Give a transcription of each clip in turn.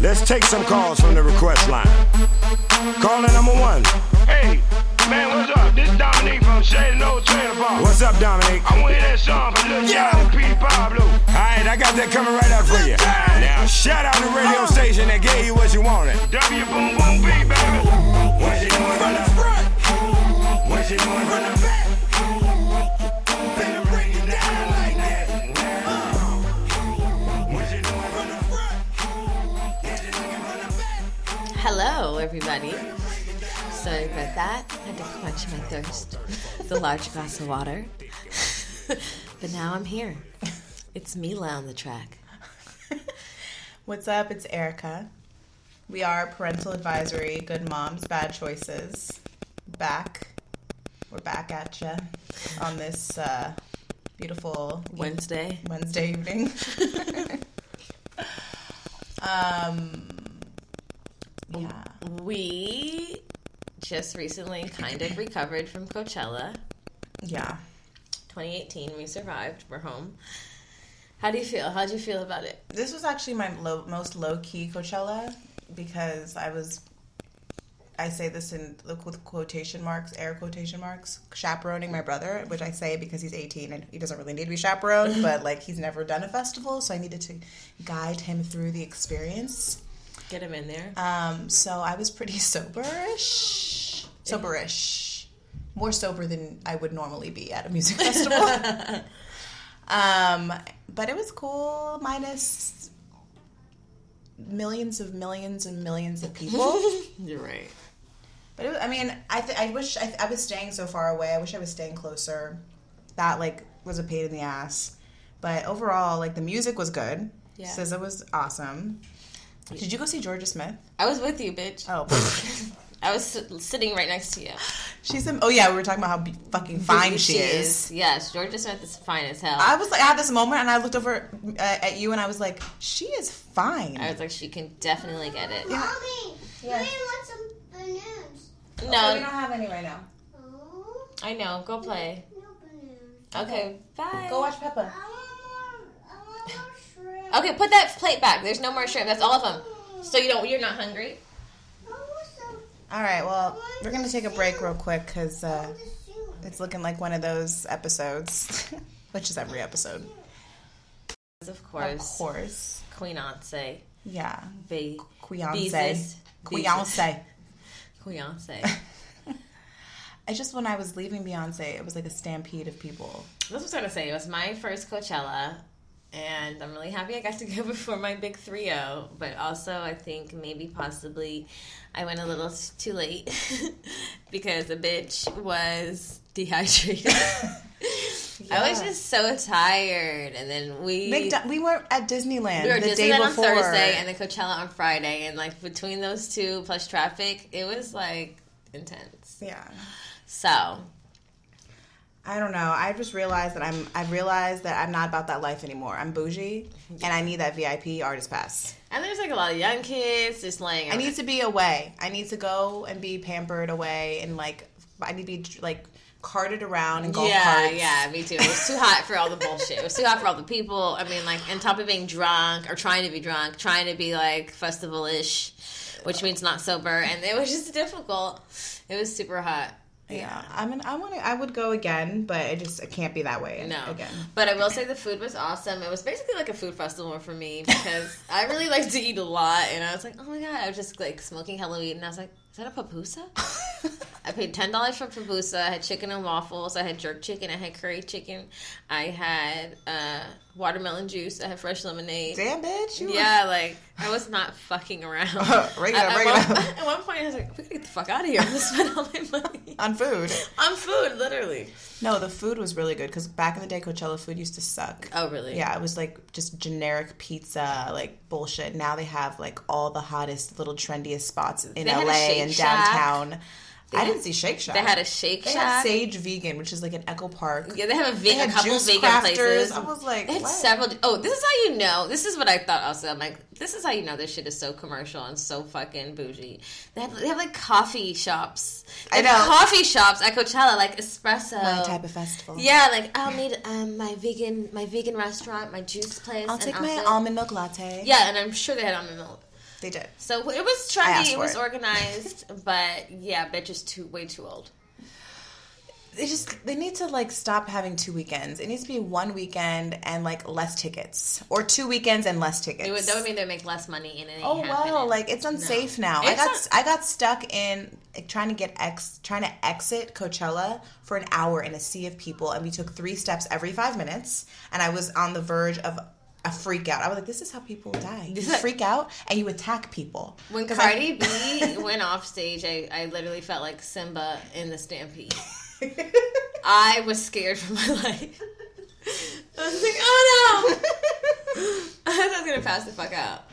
Let's take some calls from the request line. Caller number one. Hey, man, what's up? This is Dominique from Shady Old Trailer Park. What's up, Dominique? I want to hear that song from Lil Yeah. Jon and Petey Pablo. Alright, I got that coming right up for you. Now, shout out the radio station that gave you what you wanted. W Boom Boom B, baby. What you doing from the front? What you doing from the back? Hello, everybody. Sorry about that. I had to quench my thirst. The large glass of water. but now I'm here. It's Milah on the track. What's up? It's Erica. We are Parental Advisory, Good Moms, Bad Choices. Back. We're back at you on this uh, beautiful Wednesday. Wednesday evening. um, yeah. We just recently kind of recovered from Coachella. Yeah. 2018, we survived. We're home. How do you feel? How'd you feel about it? This was actually my low, most low key Coachella because I was, I say this in the qu- quotation marks, air quotation marks, chaperoning my brother, which I say because he's 18 and he doesn't really need to be chaperoned, but like he's never done a festival, so I needed to guide him through the experience. Get him in there. Um, so I was pretty soberish, soberish, more sober than I would normally be at a music festival. um, but it was cool, minus millions of millions and millions of people. You're right. but it was, I mean, I th- I wish I, I was staying so far away. I wish I was staying closer. That like was a pain in the ass. But overall, like the music was good. Yeah. SZA was awesome. Did you go see Jorja Smith? I was with you, bitch. Oh. I was sitting right next to you. She's a, oh yeah, we were talking about how be- fucking fine she, is. Yes, Jorja Smith is fine as hell. I was like, I had this moment, and I looked over uh, at you, and I was like, she is fine. I was like, she can definitely get it. Yeah. Mommy, Yes. we want some balloons. No, we don't have any right now. Oh, I know. Go play. no balloons. Okay, bye. Go watch Peppa. I want more. I want more shrimp. Okay, put that plate back. There's no more shrimp. That's all of them. So you don't. You're not hungry. I want some. All right, well, we're gonna take a break real quick because uh, want the soup. it's looking like one of those episodes, which is every episode. Of course. Of course, course. Queen Beyonce, Yeah. Be Beyonce. Beezus. Beyonce. Beyonce. I just when I was leaving Beyonce, it was like a stampede of people. That's what I was trying to say. It was my first Coachella, and I'm really happy I got to go before my big 3 0. But also, I think maybe possibly I went a little too late because the bitch was dehydrated. I was just so tired, and then we McDo- we were at Disneyland we were the Disneyland day on before. Thursday and then Coachella on Friday, and like between those two plus traffic, it was like intense. yeah. So I don't know. I just realized that I'm. I realized that I'm not about that life anymore. I'm bougie, and I need that VIP artist pass. and there's like a lot of young kids just laying. I need to be away. I need to go and be pampered away, and like I need to be like carted around and golf yeah, carts. yeah, me too. It was too hot for all the bullshit. It was too hot for all the people. I mean, like, on top of being drunk or trying to be drunk, trying to be like festival ish, which means not sober, and it was just difficult. It was super hot. Yeah, I mean, I want to. I would go again, but it just it can't be that way No, again. but I will say the food was awesome. It was basically like a food festival for me because I really like to eat a lot, and I was like, oh my god, I was just like smoking Halloween, and I was like, is that a papusa? I paid ten dollars for papusa. I had chicken and waffles. I had jerk chicken. I had curry chicken. I had uh, watermelon juice. I had fresh lemonade. Damn, bitch. You Yeah, like I was not fucking around. Bring it up, it one- up. At one point, I was like, "We gotta get the fuck out of here! I'm gonna spend all my money on food. on food, literally." No, the food was really good because back in the day, Coachella food used to suck. Oh, really? Yeah, it was like just generic pizza, like bullshit. Now they have like all the hottest, little trendiest spots in They LA and Shack. Downtown. I didn't see Shake Shack. They had a Shake Shack. They had Sage Vegan, which is like an Echo Park. Yeah, they have a, They vegan, had a couple vegan crafters. places. I was like, they had what? several. Oh, this is how you know. This is what I thought also. I'm like, this is how you know this shit is so commercial and so fucking bougie. They have, they have like coffee shops. They I know. coffee shops at Coachella, like espresso. My type of festival. Yeah, like I'll need um, my vegan my vegan restaurant, my juice place. I'll take my also- almond milk latte. Yeah, and I'm sure they had almond milk. They did. So it was trendy, it was it. organized, but yeah, bitch is too way too old. They just they need to like stop having two weekends. It needs to be one weekend and like less tickets, or two weekends and less tickets. It would, that would mean they make less money and Oh well, like it's unsafe now. I got not- I got stuck in like, trying to get ex trying to exit Coachella for an hour in a sea of people, and we took three steps every five minutes, and I was on the verge of a freak out. I was like, "This is how people die. You freak out and you attack people." When I- Cardi B went off stage, I, I literally felt like Simba in the Stampede. I was scared for my life. I was like, oh no! I was gonna pass the fuck out.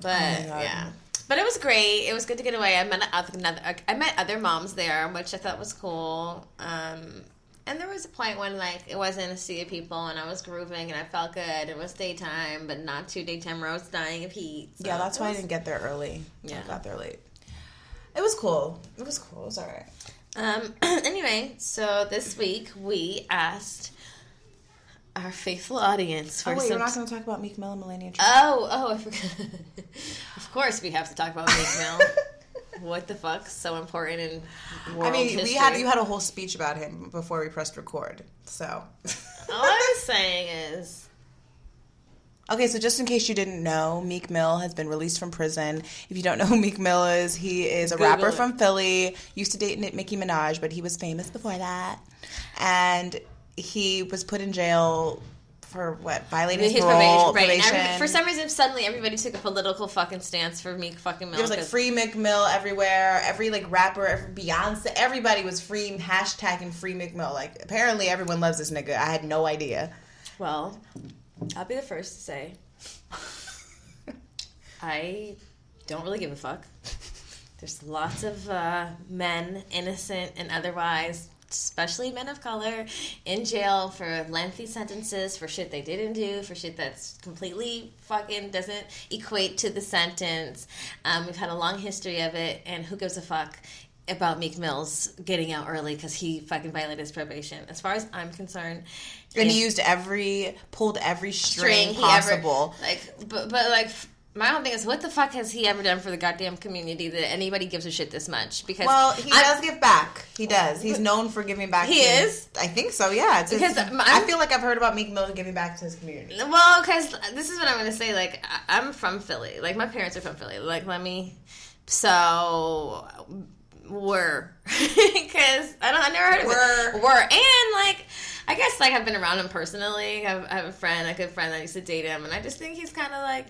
But Oh yeah, but it was great. It was good to get away. I met another. I met other moms there, which I thought was cool. Um, and there was a point when like it wasn't a sea of people, and I was grooving, and I felt good. It was daytime, but not too daytime. Where I was dying of heat. So yeah, that's why I didn't get there early. Yeah. I got there late. It was cool. It was cool. It was alright. Um, anyway, so this week we asked our faithful audience for Oh wait, some. we're not going to talk about Meek Mill and Melania Trump. oh, oh, I forgot. of course, we have to talk about Meek Mill. what the fuck? So important in world I mean, history. we had you had a whole speech about him before we pressed record. So, All I'm saying is, okay, so just in case you didn't know, Meek Mill has been released from prison. If you don't know who Meek Mill is, he is a Google rapper it. from Philly. Used to date Nicki Minaj, but he was famous before that, and he was put in jail for what violating his, his parole, probation, right? probation. every- for some reason, suddenly everybody took a political fucking stance for Meek fucking Mill. There was like free Meek Mill everywhere. Every like rapper, every Beyonce, everybody was free hashtagging free Meek Mill. Like apparently everyone loves this nigga. I had no idea. Well, I'll be the first to say I don't really give a fuck. There's lots of uh, men, innocent and otherwise, especially men of color, in jail for lengthy sentences for shit they didn't do, for shit that's completely fucking doesn't equate to the sentence. Um, we've had a long history of it, and who gives a fuck? About Meek Mills getting out early because he fucking violated his probation. As far as I'm concerned, And he used every pulled every string, string possible. ever like but but like my whole thing is what the fuck has he ever done for the goddamn community that anybody gives a shit this much because well, he I'm- does give back. He does. He's known for giving back. He to- is? I think so. Yeah. It's Because his- I'm- feel like I've heard about Meek Mill giving back to his community. well because this is what i'm gonna say like I- i'm from philly like my parents are from philly like let me so were because i don't i never heard of Were. it were and like i guess like i've been around him personally I have, I have a friend a good friend that used to date him and i just think he's kind of like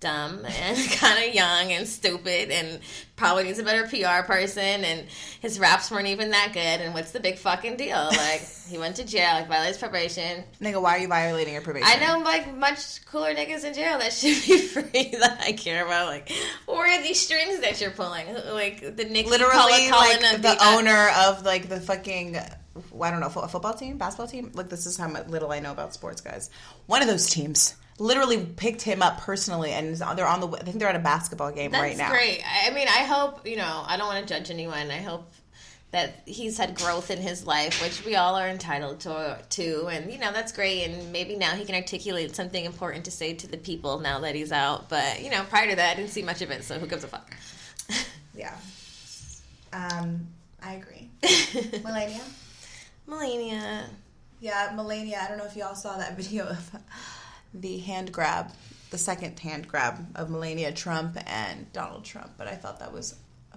dumb and kind of young and stupid and probably needs a better PR person and his raps weren't even that good and what's the big fucking deal? Like he went to jail, like violated his probation. Nigga, why are you violating your probation? I know like much cooler niggas in jail that should be free that I care about. Like where are these strings that you're pulling? Like the literally like the uh, owner of like the fucking I don't know a football team, basketball team. Like this is how little I know about sports, guys. One of those teams literally picked him up personally, and they're on the. I think they're at a basketball game That's right now. That's great. I I mean, I hope you know. I don't want to judge anyone. I hope that he's had growth in his life, which we all are entitled to. To and you know that's great. And maybe now he can articulate something important to say to the people now that he's out. But you know, prior to that, I didn't see much of it. So who gives a fuck? Yeah. Um, I agree. Melania. Melania. Yeah, Melania. I don't know if y'all saw that video of the hand grab, the second hand grab of Melania Trump and Donald Trump, but I thought that was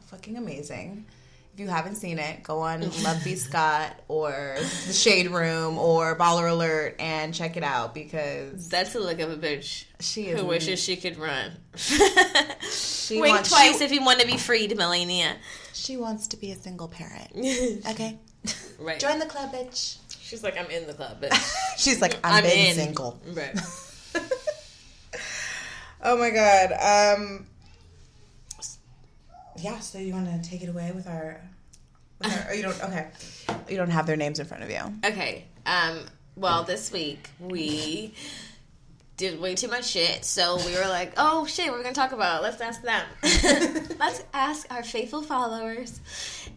fucking amazing. If you haven't seen it, go on Love B Scott or The Shade Room or Baller Alert and check it out because That's the look of a bitch she who wishes she could run. she Wink wants, twice She, if you want to be freed, Melania. she wants to be a single parent. Okay, Right. join the club, bitch. She's like, I'm in the club, bitch. She's like, I'm, I'm been in. single. right. Oh my god. Um Yeah, so you want to take it away with our, with our oh, you don't okay. You don't have their names in front of you. Okay. Um. Well, this week we did way too much shit, so we were like, "Oh shit, we're gonna talk about. it. Let's ask them. Let's ask our faithful followers."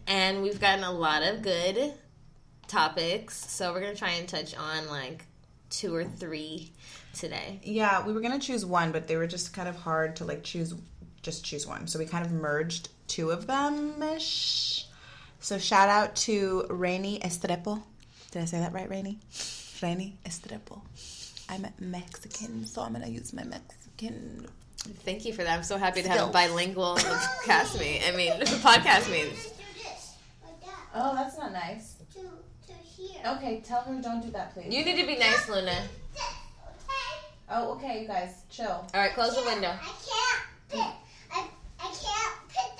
And we've gotten a lot of good topics, so we're gonna try and touch on like two or three today. Yeah, we were gonna choose one, but they were just kind of hard to like choose. Just choose one. So we kind of merged two of them ish. So shout out to Rainy Estrepo. Did I say that right, Rainy? Rainy Estrepo. I'm Mexican, so I'm gonna use my Mexican. Thank you for that. I'm so happy to have a bilingual bilingual me. I mean, podcast mate. Just do this. Oh, that's not nice. To, to here. Okay, tell her don't do that, please. You need to be nice, Luna. This, okay? oh, okay, you guys, chill. All right, close the window. I can't pick. I, I can't put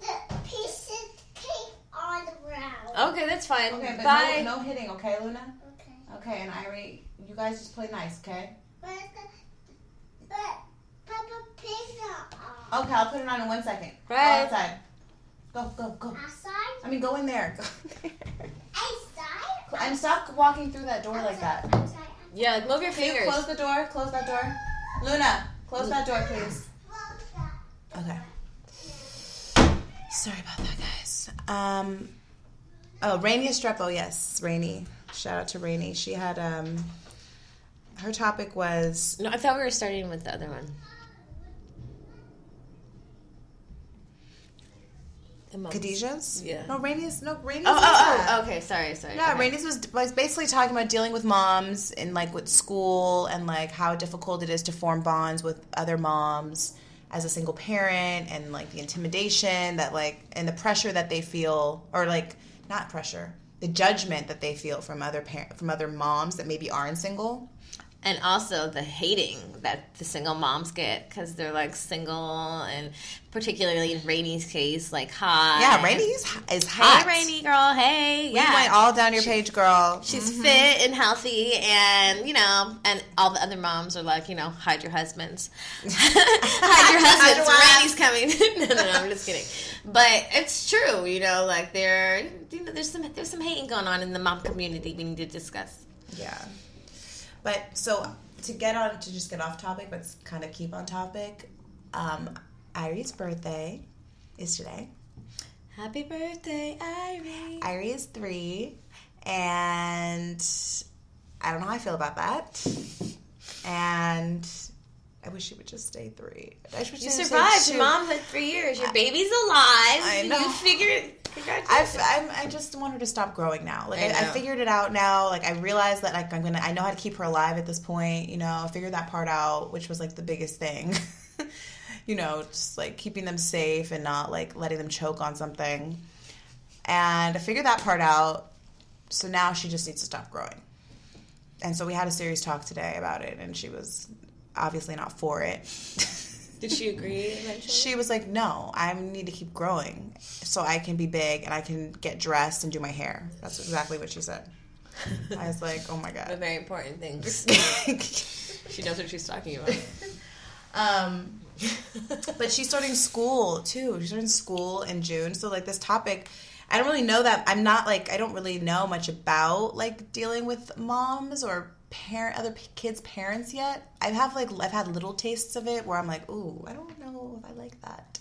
the, the pieces cake on the ground. Okay, that's fine. Okay, but Bye. no, no hitting, okay, Luna? Okay. Okay, and Irie, you guys just play nice, okay? But, the, but Peppa Pig's not on. Okay, I'll put it on in one second. Go Right. outside. Go, go, go. Outside? I mean, go in there. Go in there. Outside? And stop walking through that door like that. Outside. outside. Yeah, like move your Can you fingers. close the door? Close that door. Luna, close that door, please. Okay. Sorry about that, guys. Um, oh, Rainy Estrepo, yes, Rainy. Shout out to Rainy. She had um, her topic was No, I thought we were starting with the other one. The mums. Khadijah's. Yeah. No, Rainy's. No, Rainy's. Oh, oh, oh, oh, okay. Sorry, sorry. Yeah, okay. Rainey's was, was basically talking about dealing with moms and like with school and like how difficult it is to form bonds with other moms as a single parent and like the intimidation that like and the pressure that they feel or like not pressure the judgment that they feel from other parent from other moms that maybe aren't single and also the hating that the single moms get because they're like single and particularly in Rainy's case, like hi. yeah Rainey's is Hey, hot Rainy girl. Hey, we yeah. went all down your page girl She's mm-hmm. fit and healthy, and you know, and all the other moms are like, you know, hide your husbands, hide your husbands. Rainey's coming. no, no, no, I'm just kidding. But it's true, you know, like there, you know, there's some there's some hating going on in the mom community. We need to discuss. Yeah. But so to get on to just get off topic, but kind of keep on topic, um, Irie's birthday is today. Happy birthday, Irie. Irie is three, and I don't know how I feel about that. And I wish she would just stay three. I wish she You survived. Your mom lived three years. Your baby's alive. I know. You figured. Congratulations. I've, I'm, I just want her to stop growing now. Like I I, I, figured it out now. Like I realized that like I'm gonna. I know how to keep her alive at this point. You know, I figured that part out, which was like the biggest thing. you know, just like keeping them safe and not like letting them choke on something. And I figured that part out. So now she just needs to stop growing. And so we had a serious talk today about it, and she was obviously not for it. Did she agree eventually? She was like, "No, I need to keep growing so I can be big and I can get dressed and do my hair." That's exactly what she said. I was like, "Oh my god." the god." very important things. she knows what she's talking about. um, but she's starting school too. She's starting school in June, so like this topic, I don't really know that. I'm not like I don't really know much about like dealing with moms or parent other kids' parents yet. I have like I've had little tastes of it where I'm like, "Ooh, I don't know if I like that."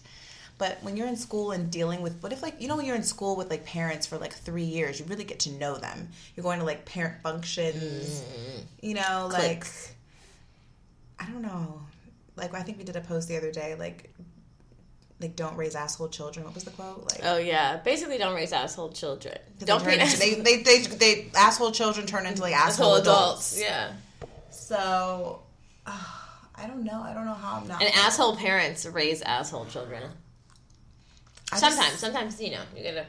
But when you're in school and dealing with what if like you know when you're in school with like parents for like three years, you really get to know them. You're going to like parent functions, mm. you know, like I don't know. Like I think we did a post the other day, like like don't raise asshole children. What was the quote? Like Oh yeah, basically don't raise asshole children. Don't they, into, they, they they they asshole children turn into like asshole asshole adults. adults. Yeah, So uh, I don't know. I don't know how I'm not. and asshole parents raise asshole children. I just- Sometimes, sometimes you know you gotta.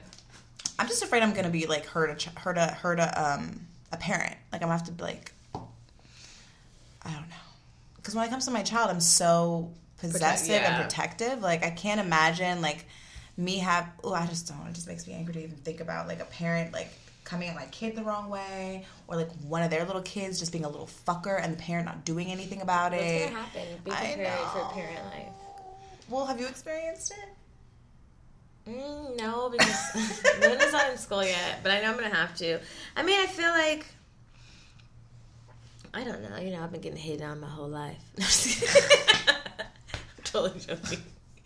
I'm just afraid I'm gonna be like hurt a ch- hurt a hurt a um a parent. Like I'm gonna have to be like I don't know. Because when it comes to my child, I'm so possessive yeah. and protective. Like I can't imagine like me have. Oh, I just don't. It just makes me angry to even think about like a parent like coming at my kid the wrong way, or like one of their little kids just being a little fucker and the parent not doing anything about What's it. gonna happen? Be prepared for parent life. Well, have you experienced it? Mm, no, because Luna's not in school yet, but I know I'm gonna have to. I mean, I feel like I don't know. You know, I've been getting hated on my whole life. Totally joking.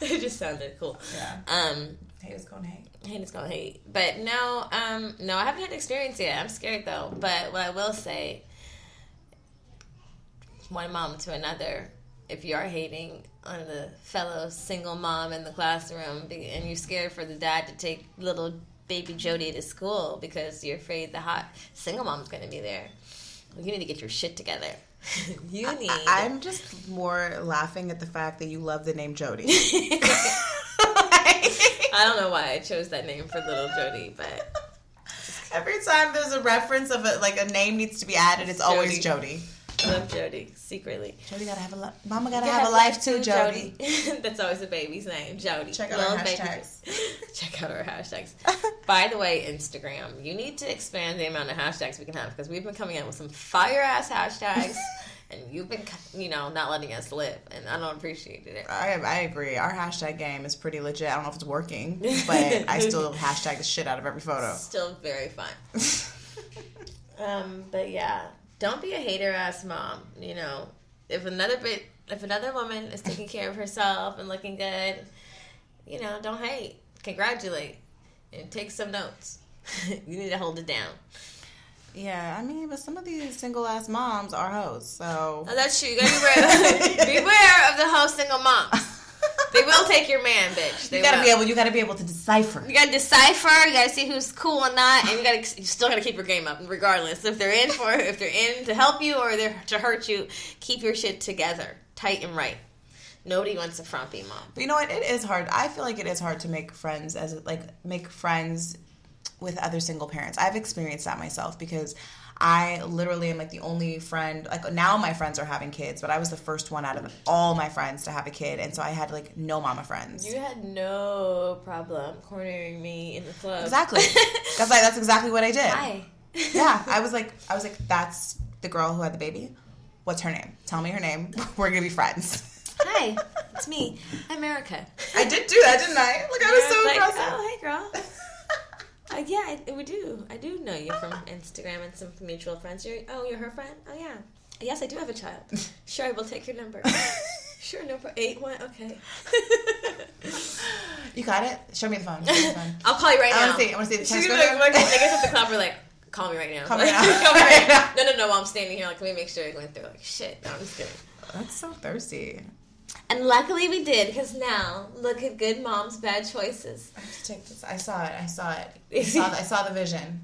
it just sounded cool. Yeah. Um, Hey, it's going hate. hate is gonna hate, but no, um, no, I haven't had experience yet. I'm scared though. But what I will say one mom to another, if you are hating on the fellow single mom in the classroom and you're scared for the dad to take little baby Jody to school because you're afraid the hot single mom's going to be there, well, you need to get your shit together. you need. I, am just more laughing at the fact that you love the name Jody. I don't know why I chose that name for little Jody, but Every time there's a reference of a like a name needs to be added, it's always Jody. I love Jody secretly. Jody gotta have a life. Mama gotta You have a life too, Jody. That's always a baby's name, Jody. Check out Little our hashtags. Check out our hashtags. By the way, Instagram, you need to expand the amount of hashtags we can have because we've been coming out with some fire ass hashtags, and you've been, you know, not letting us live, and I don't appreciate it. I, I agree. Our hashtag game is pretty legit. I don't know if it's working, but I still hashtag the shit out of every photo. Still very fun. Um, but yeah, don't be a hater ass mom. You know, if another bit, if another woman is taking care of herself and looking good, you know, don't hate. Congratulate and take some notes. you need to hold it down. Yeah, I mean, but some of these single ass moms are hoes, so Oh, that's true. You gotta beware, beware of the whole single moms. They will take your man, bitch. They you gotta will. be able. You gotta be able to decipher. You gotta decipher. You gotta see who's cool and not, and you gotta you still gotta keep your game up, regardless if they're in for if they're in to help you or they're to hurt you. Keep your shit together, tight and right. Nobody wants a frumpy mom. But you know what? It is hard. I feel like it is hard to make friends as like make friends with other single parents. I've experienced that myself because I literally am like the only friend. Like now, my friends are having kids, but I was the first one out of all my friends to have a kid, and so I had like no mama friends. You had no problem cornering me in the club. Exactly. that's like that's exactly what I did. Hi. Yeah, I was like, I was like, that's the girl who had the baby. What's her name? Tell me her name. We're gonna be friends. Hi. It's me, America. I did do that, didn't I? Look, I was so like, aggressive. oh, hey, girl. Uh, yeah, I, we do. I do know you from Instagram and some mutual friends. You're, oh, you're her friend? Oh, yeah. Yes, I do have a child. Sure, I will take your number. Sure, no problem. Eight one. Okay. You got it. Show me the phone. Show me the phone. I'll call you right I now. I wanna see- I wanna see the text like, like, I guess at the club, we're like, call me right now. Call me now. call me right now. No, no, no. While I'm standing here, like, let me make sure it went through. Like, shit. No, I'm just kidding. That's so thirsty. And luckily we did, because now look at good moms' bad choices. I have to take this. I saw it. I saw it. I saw the, I saw the vision.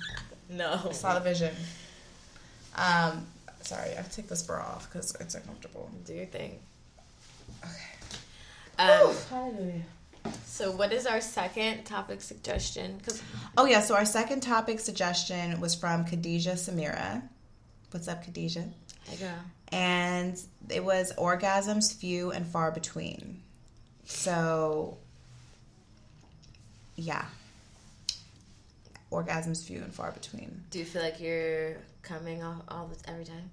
No. I saw the vision. Um, sorry. I have to take this bra off because it's uncomfortable. Do your thing. Okay. Um, Hallelujah. so, what is our second topic suggestion? Because Oh yeah. So our second topic suggestion was from Khadijah Samira. What's up, Khadijah? Hey girl. And it was orgasms few and far between. So, yeah, orgasms few and far between. Do you feel like you're coming all, all the, every time?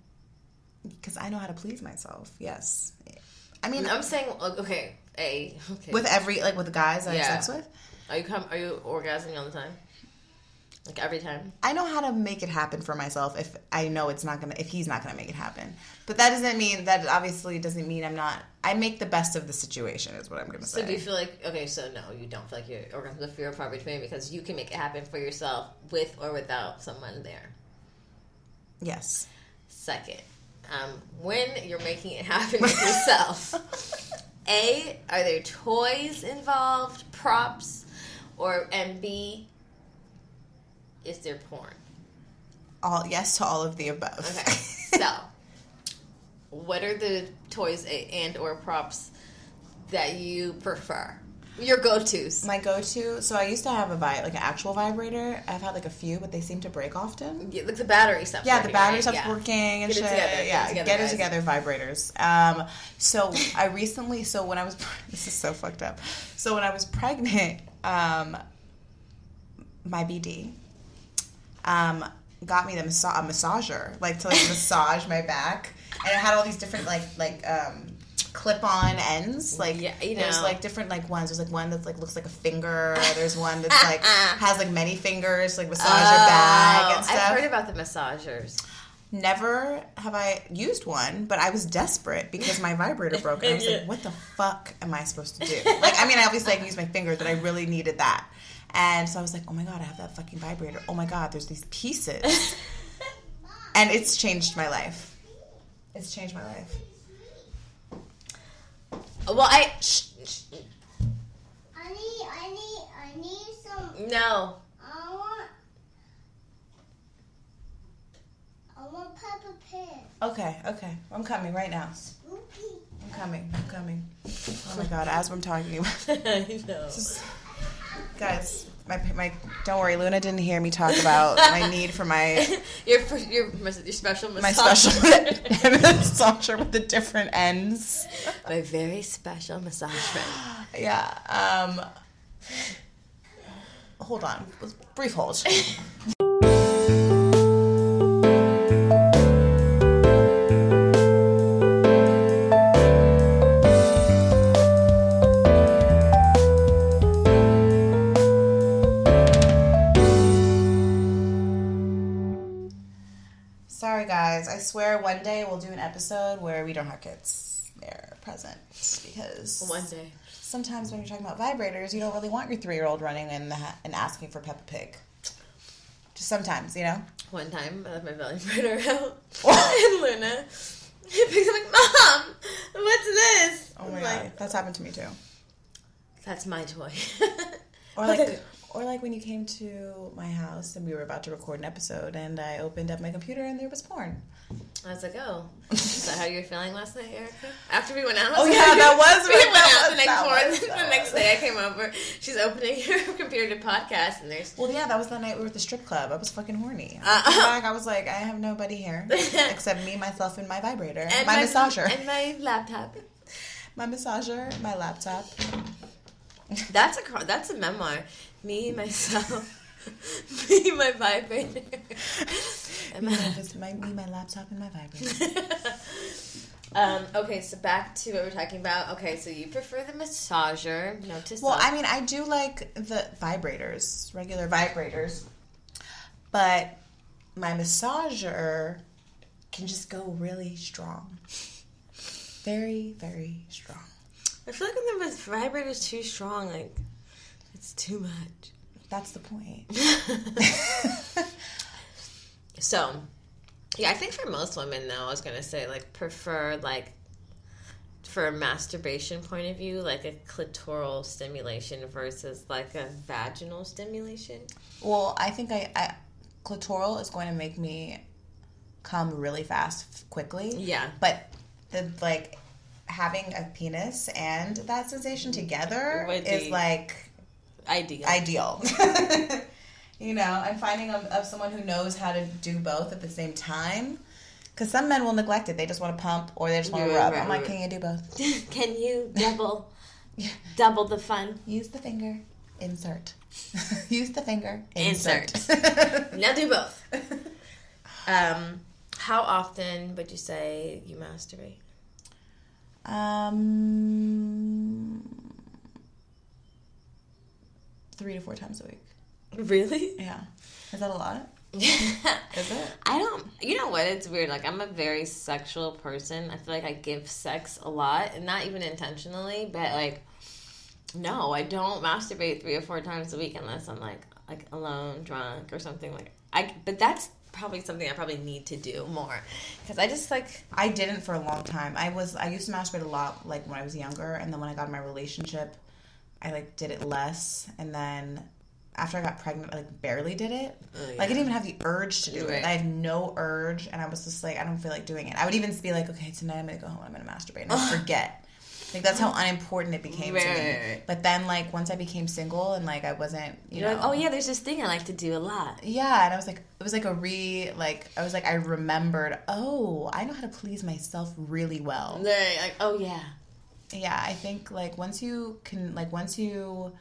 Because I know how to please myself. Yes, I mean, I'm saying okay, a okay. with every like with the guys I Yeah. have sex with, are you come? Are you orgasming all the time? Like every time? I know how to make it happen for myself. If I know it's not gonna, if he's not gonna make it happen, but that doesn't mean that obviously doesn't mean I'm not. I make the best of the situation. Is what I'm gonna So say. So do you feel like okay? So no, you don't feel like you're orgasming the fear far between because you can make it happen for yourself with or without someone there. yes. Second, um, when you're making it happen with yourself, A, are there toys involved, props, or and B, is there porn? All yes to all of the above. Okay, so what are the toys and or props that you prefer? Your go-tos. My go-to. So I used to have a vi- like an actual vibrator. I've had like a few, but they seem to break often. Yeah, like the battery stuff. Yeah, the battery right? stuff's Yeah. working and Get it shit. together, get it yeah, together, get it together, vibrators. Um, so I recently, so when I was, this is so fucked up. So when I was pregnant, um, my BD, um, got me the massa- a massager, like to like massage my back, and it had all these different like like um clip-on ends. Like Yeah, you there's know. like different like ones. There's like one that's like looks like a finger. There's one that's like has like many fingers, like massage your back and Oh, stuff. I've heard about the massagers. Never have I used one, but I was desperate because my vibrator broke. And I was like, what the fuck am I supposed to do? Like, I mean, I obviously I can use my fingers, but I really needed that. And so I was like, oh my God, I have that fucking vibrator. Oh my God, there's these pieces. and it's changed my life. It's changed my life. Well, I shh, shh, I need, I need, I need some. no. I want. I want Peppa Pig. Okay, okay. I'm coming right now. Spooky. I'm coming. I'm coming. Oh my god, as I'm talking about I know. Guys, my my don't worry, Luna didn't hear me talk about my need for my Your your your special my special massager with the different ends. my very special massage friend. Yeah. Um hold on. Brief hold. episode where we don't have kids there present because One day. sometimes when you're talking about vibrators, you don't really want your three year old running in the ha- and asking for Peppa Pig. Just sometimes, you know. One time, I left my belly vibrator out, and Luna he picks up like, "Mom, what's this?" Oh my I'm god, like, that's happened to me too. That's my toy. Or like, or like when you came to my house and we were about to record an episode, and I opened up my computer and there was porn. I was like, "Oh, is that how you were feeling last night, Erica?" After we went out. Oh, yeah, that was we went that out the next morning. the next day, I came over. She's opening her computer to podcast, and there's Well, yeah, that was the night we were at the strip club. I was fucking horny. Uh, I, came back, I was like, I have nobody here except me, myself, and my vibrator, and my, massager, and my laptop. my massager, my laptop. That's a that's a memoir. Me myself, me my vibrator, and my my, me, my laptop, and my vibrator. um, okay, so back to what we're talking about. Okay, so you prefer the massager, no to Well. I mean, I do like the vibrators, regular vibrators, but my massager can just go really strong. Very, very strong. I feel like when the vibrator's too strong, like it's too much. That's the point. So, yeah, I think for most women, though, I was gonna say like prefer like for a masturbation point of view, like a clitoral stimulation versus like a vaginal stimulation. Well, I think I, I clitoral is going to make me come really fast, quickly. Yeah. But the like having a penis and that sensation together Would is be- like Ideal. ideal. you know, and finding a, of someone who knows how to do both at the same time. Because some men will neglect it; they just want to pump or they just want to Right, rub. right, I'm like, right. can you do both? Can you double double the fun? Use the finger, insert. Use the finger, Insert. insert. Now do both. Um, how often would you say you masturbate? um, three to four times a week. Really? Yeah, is that a lot? Is it? I don't. You know what? It's weird. Like I'm a very sexual person. I feel like I give sex a lot, and not even intentionally, but like, no, I don't masturbate three or four times a week unless I'm like like alone, drunk, or something like. I. But that's probably something I probably need to do more because I just like. I didn't for a long time. I was I used to masturbate a lot like when I was younger, and then when I got in my relationship, I like did it less, and then after I got pregnant, I like barely did it. Oh, like I didn't even have the urge to do Right. it. I had no urge, and I was just like, I don't feel like doing it. I would even be like, okay, tonight I'm gonna go home. I'm gonna masturbate, and I forget. Like that's how unimportant it became to me. right, right. But then like once I became single and like I wasn't, you You're know, like, oh yeah, there's this thing I like to do a lot. yeah, and I was like, it was like a re, like I was like, I remembered, oh, I know how to please myself really well. Right, like, oh yeah. Yeah, I think like once you can, like once you,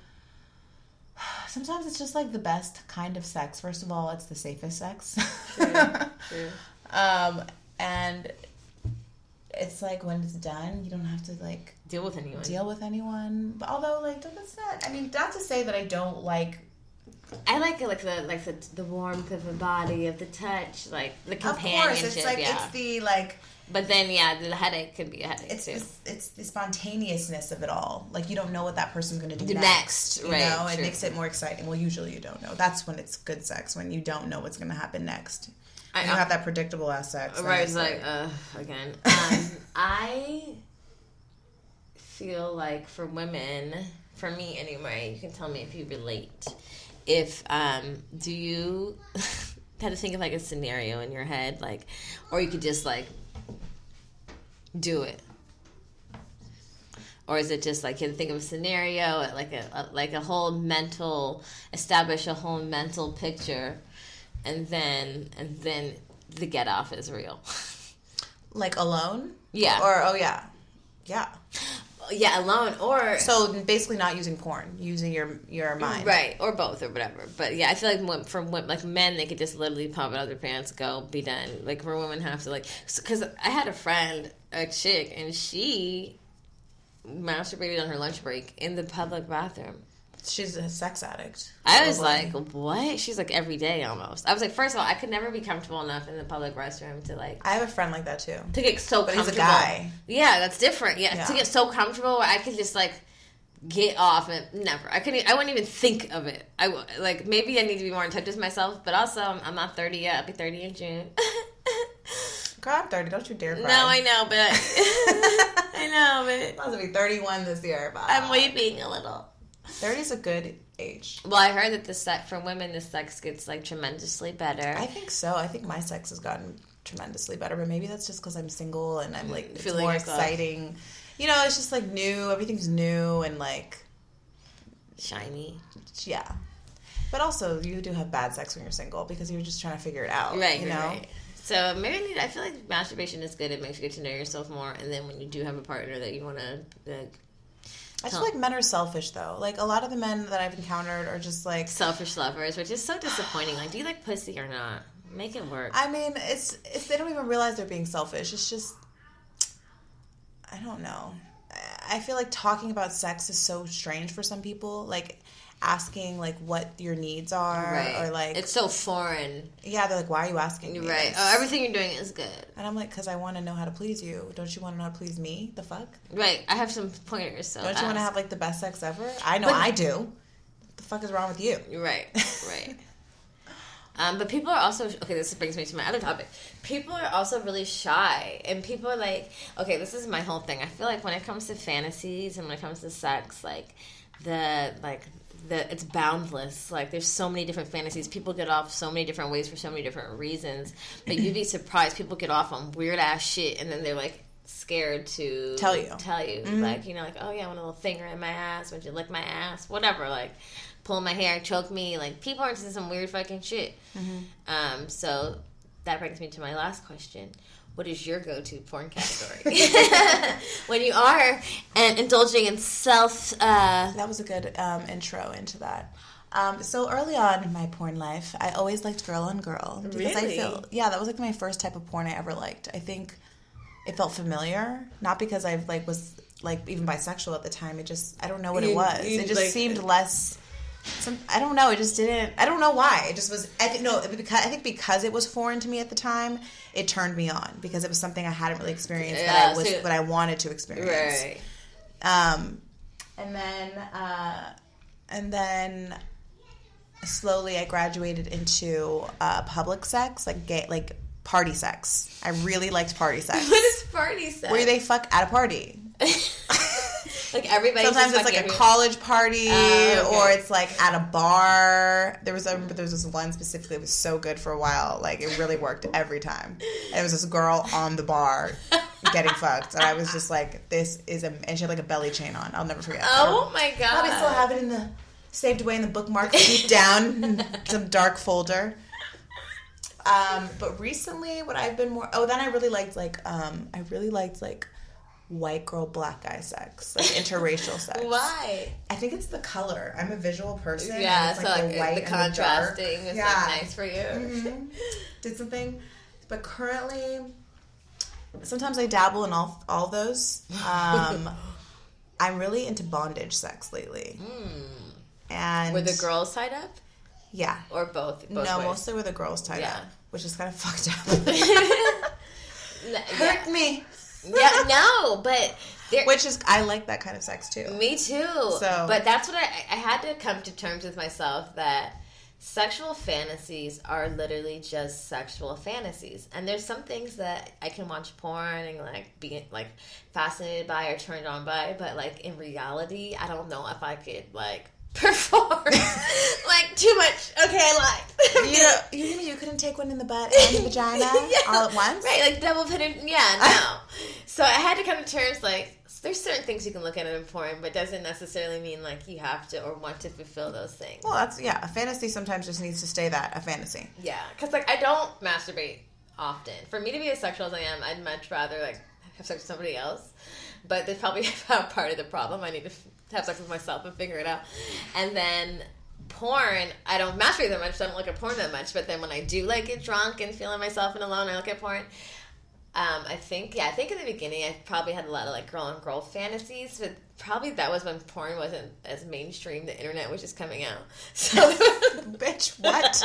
sometimes it's just like the best kind of sex. First of all, it's the safest sex. True. um, and it's like when it's done, you don't have to like Deal with anyone. deal with anyone. But although like that's not, I mean, not to say that I don't like I like it, like the like the the warmth of the body, of the touch, like the Of companionship. course, it's like yeah. it's the like but then yeah, the headache could be a headache it's too. the, it's the spontaneousness of it all. Like you don't know what that person's going to do next. next, you right, know, it makes it more exciting. Well, usually you don't know. That's when it's good sex when you don't know what's going to happen next. I you have that predictable ass sex. Right, it's like, uh, again. Um, I feel like for women, for me anyway, you can tell me if you relate. If, um, do you have to think of like a scenario in your head, like, or you could just like do it? Or is it just like you think of a scenario, like a, a like a whole mental, establish a whole mental picture, and then and then the get off is real. like alone. Yeah. Or oh yeah, yeah. Yeah, alone or So basically, not using porn, using your your mind. right or both or whatever. But yeah, I feel like when, for like men, they could just literally pop out their pants, go, be done. Like for women, have to like because I had a friend, a chick, and she masturbated on her lunch break in the public bathroom. She's a sex addict. I was like, what? She's like every day almost. I was like, first of all, I could never be comfortable enough in the public restroom to like I have a friend like that too. to get so But he's a comfortable. guy. Yeah, that's different. Yeah, Yeah. to get so comfortable where I could just like get off and never. I couldn't. I wouldn't even think of it. I like maybe I need to be more in touch with myself, but also I'm, I'm not 30 yet. I'll be 30 in June. Girl, I'm 30. Don't you dare cry. no, I know, but I know, but I'm supposed to be 31 this year. But I'm weeping a little. 30 is a good age. Well, I heard that the sex for women, the sex gets like tremendously better. I think so. I think my sex has gotten tremendously better, but maybe that's just because I'm single and I'm like it's Feeling more yourself. exciting. You know, it's just like new. Everything's new and like Shiny, yeah. But also, you do have bad sex when you're single because you're just trying to figure it out. right? You know. right. So maybe I, need, I feel like masturbation is good. It makes you get to know yourself more, and then when you do have a partner that you want to like, I feel like men are selfish though. Like a lot of the men that I've encountered are just like selfish lovers, which is so disappointing. Like, do you like pussy or not? Make it work. I mean, it's it's they don't even realize they're being selfish. It's just I don't know. I- I feel like talking about sex is so strange for some people. Like asking like what your needs are right. or like it's so foreign. yeah, they're like why are you asking me? Right. this?" Oh, everything you're doing is good. and I'm like cuz I want to know how to please you. Don't you want to know how to please me? The fuck? Right. I have some pointers. So Don't you want to have like the best sex ever? I know But- I do. What the fuck is wrong with you? Right. Right. Um, but people are also okay. This brings me to my other topic. People are also really shy, and people are like, okay, this is my whole thing. I feel like when it comes to fantasies and when it comes to sex, like the like the it's boundless. Like there's so many different fantasies. People get off so many different ways for so many different reasons. But you'd be surprised. People get off on weird ass shit, and then they're like scared to Tell you. tell you like you know like oh yeah I want a little finger in my ass would you lick my ass whatever like pull my hair choke me like people are into some weird fucking shit um so that brings me to my last question what is your go-to porn category when you are and indulging in self uh That was a good um, intro into that. Um, so early on in my porn life, I always liked girl on girl because I Really? feel yeah that was like my first type of porn I ever liked. I think it felt familiar, not because I like was like even bisexual at the time. It just I don't know what it was. you, It just like- seemed less. Some, I don't know. It just didn't. I don't know why. It just was. I think no. Because I think because it was foreign to me at the time, it turned me on because it was something I hadn't really experienced that Yeah, I was, so- but I wanted to experience. right Um, and then, uh, and then slowly I graduated into uh, public sex, like gay, like party sex. I really liked party sex. what is party sex Where they fuck at a party. like everybody Sometimes it's like a college party, Oh, okay. or it's like at a bar. There was I remember there was this one specifically. It was so good for a while. Like it really worked every time. And it was this girl on the bar getting fucked, and I was just like, "This is a." And she had like a belly chain on. I'll never forget. oh my god Probably still have it in the saved away in the bookmark deep down in some dark folder. Um, but recently, what I've been more oh, then I really liked like um, I really liked like white girl black guy sex, like interracial sex. why I think it's the color. I'm a visual person. yeah it's so like the, and dark. contrasting is Yeah. like nice for you Mhm. Did something, but currently, sometimes I dabble in all all those. Um, I'm really into bondage sex lately, and were the girls tied up yeah, or both, both no, ways? mostly with the girls tied Yeah. up, which is kind of fucked up. Hurt yeah. me, yeah, no, but which is I like that kind of sex too. me too. So- but that's what I, I had to come to terms with myself that sexual fantasies are literally just sexual fantasies and there's some things that i can watch porn and like be like fascinated by or turned on by but like in reality i don't know if i could like perform like too much okay i lied You know, you you couldn't take one in the butt and the vagina Yeah. all at once? right like double penet yeah no so i had to come to terms like there's certain things you can look at in porn but doesn't necessarily mean like you have to or want to fulfill those things Well, that's yeah. A fantasy sometimes just needs to stay that a fantasy. Yeah, because like I don't masturbate often. For me to be as sexual as I am, I'd much rather like have sex with somebody else. But that's probably part of the problem. I need to f- have sex with myself and figure it out. And then porn, I don't masturbate that much. So I don't look at porn that much. But then when I do like get drunk and feeling myself and alone, I look at porn. Um, I think yeah, I think in the beginning I probably had a lot of like girl on girl fantasies, but probably that was when porn wasn't as mainstream. The internet was just coming out, so Bitch, what?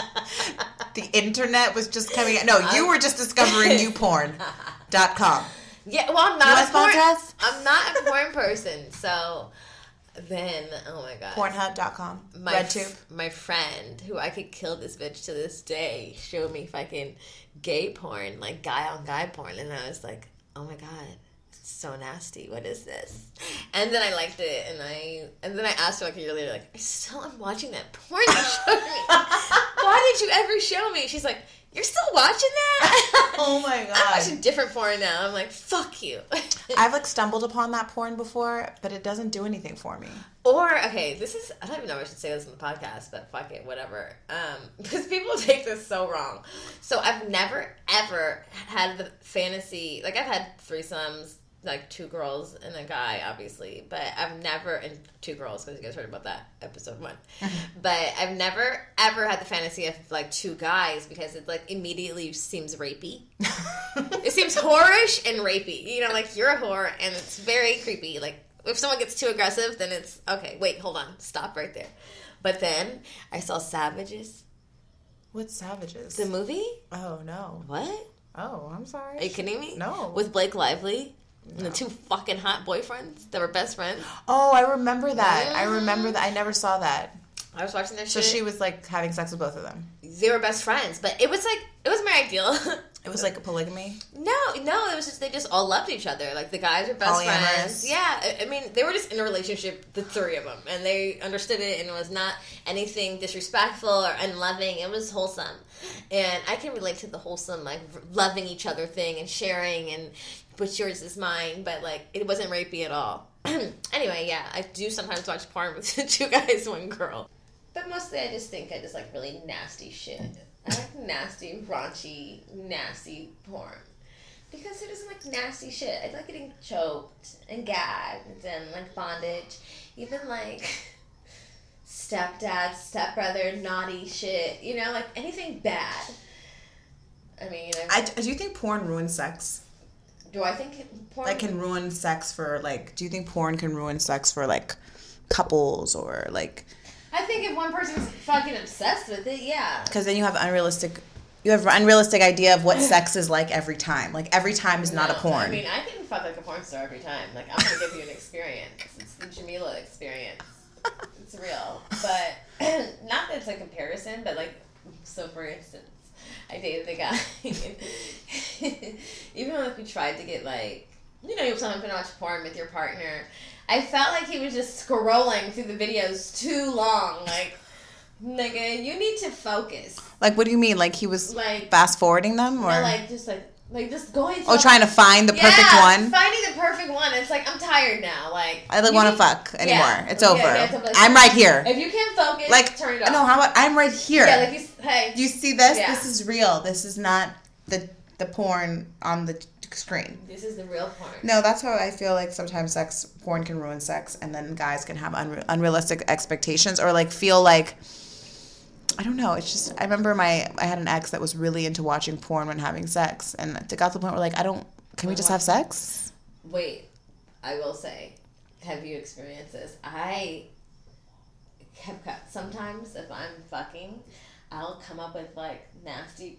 the internet was just coming out. No, you were just discovering newporn.com. Yeah, well, I'm not You a porn. I'm not a porn person, so then oh my god, Pornhub.com. My RedTube. f- my friend, who I could kill this bitch to this day, showed me fucking gay porn, like guy on guy porn, and I was like, oh my god. So nasty. What is this? And then I liked it, and I and then I asked her like a year later, like, I still am watching that porn you showed me. Why did you ever show me? She's like, you're still watching that? Oh my god! I'm god. watching different porn now. I'm like, fuck you. I've like stumbled upon that porn before, but it doesn't do anything for me. Or okay, this is I don't even know if I should say this in the podcast, but fuck it, whatever. Um, because people take this so wrong. So I've never ever had the fantasy like I've had threesomes, like two girls and a guy, obviously, but I've never and two girls because you guys heard about that episode one. but I've never ever had the fantasy of like two guys because it like immediately seems rapey. it seems whorish and rapey. You know, like you're a whore and it's very creepy. Like if someone gets too aggressive, then it's okay. Wait, hold on, stop right there. But then I saw Savages, What Savages? the movie. oh no. What? Oh, I'm sorry. Are you kidding me? No. With Blake Lively and the two fucking hot boyfriends that were best friends. Oh, I remember that. I remember that. I never saw that. I was watching their So shit. she was like having sex with both of them. they were best friends, but it was like it was my ideal. It was like a polygamy. No, no, it was just they just all loved each other. Like the guys were best Polyamorous. friends. Yeah, I, I mean they were just in a relationship, the three of them, and they understood it, and it was not anything disrespectful or unloving. It was wholesome, and I can relate to the wholesome, like loving each other thing and sharing, and what's yours is mine. But like it wasn't rapey at all. anyway, yeah, I do sometimes watch porn with two guys, one girl. But mostly, I just think I just like really nasty shit. I like nasty, raunchy, nasty porn. Because it isn't like nasty shit. I like getting choked and gagged and like bondage. Even like stepdad, stepbrother, naughty shit. You know, like anything bad. I mean, I, do you think porn ruins sex? Do I think porn? Like, can ruin sex for like? Do you think porn can ruin sex for like couples or like? I think if one person's fucking obsessed with it, yeah. Because then you have unrealistic. You have unrealistic idea of what sex is like every time. Like every time is not a porn. I mean, I can fuck like a porn star every time. Like, I'm gonna give you an experience. It's the Jamila experience. It's real, but not that it's a comparison. But like, so for instance, I dated a guy. Even when we tried to get like, you know, you're sometimes watch porn with your partner. I felt like he was just scrolling through the videos too long. Like, nigga, you need to focus. like what do you mean? Like he was Like, fast forwarding them, or no, like just like like just going. oh, trying to find the perfect yeah, one. Finding the perfect one. It's like I'm tired now. Like I don't want to fuck anymore. Yeah. It's over. yeah. Like, I'm right here. If you can't focus, Like turn it off. no, how about I'm right here. yeah, like you, hey, you see this? This is real. This is not the the porn on the screen. this is the real porn. No, that's how I feel like sometimes sex porn can ruin sex, and then guys can have unre- unrealistic expectations or like feel like I don't know. It's just I remember my I had an ex that was really into watching porn when having sex, and it got to the point where like I don't. Can we just have sex? Wait, I will say, have you experienced this? I have cut sometimes if I'm fucking, I'll come up with like nasty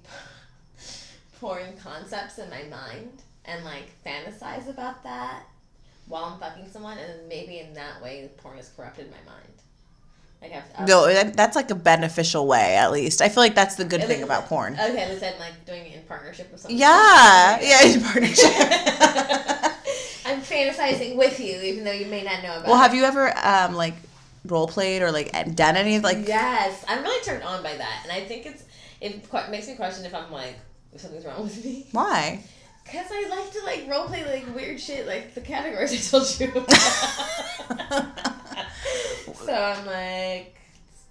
porn concepts in my mind and like fantasize about that while I'm fucking someone, and maybe in that way, porn has corrupted my mind. Like I've, No, that- that's like a beneficial way, at least. I feel like that's the good thing about porn. Okay, least I'm like doing it in partnership with someone. Yeah, yeah, in partnership. I'm fantasizing with you, even though you may not know about. well, it. have you ever um like role played or like done any like? Yes, I'm really turned on by that, and I think it's it makes me question if I'm like if something's wrong with me. Why? Cause I like to like role play like weird shit, like the categories I told you. so I'm like,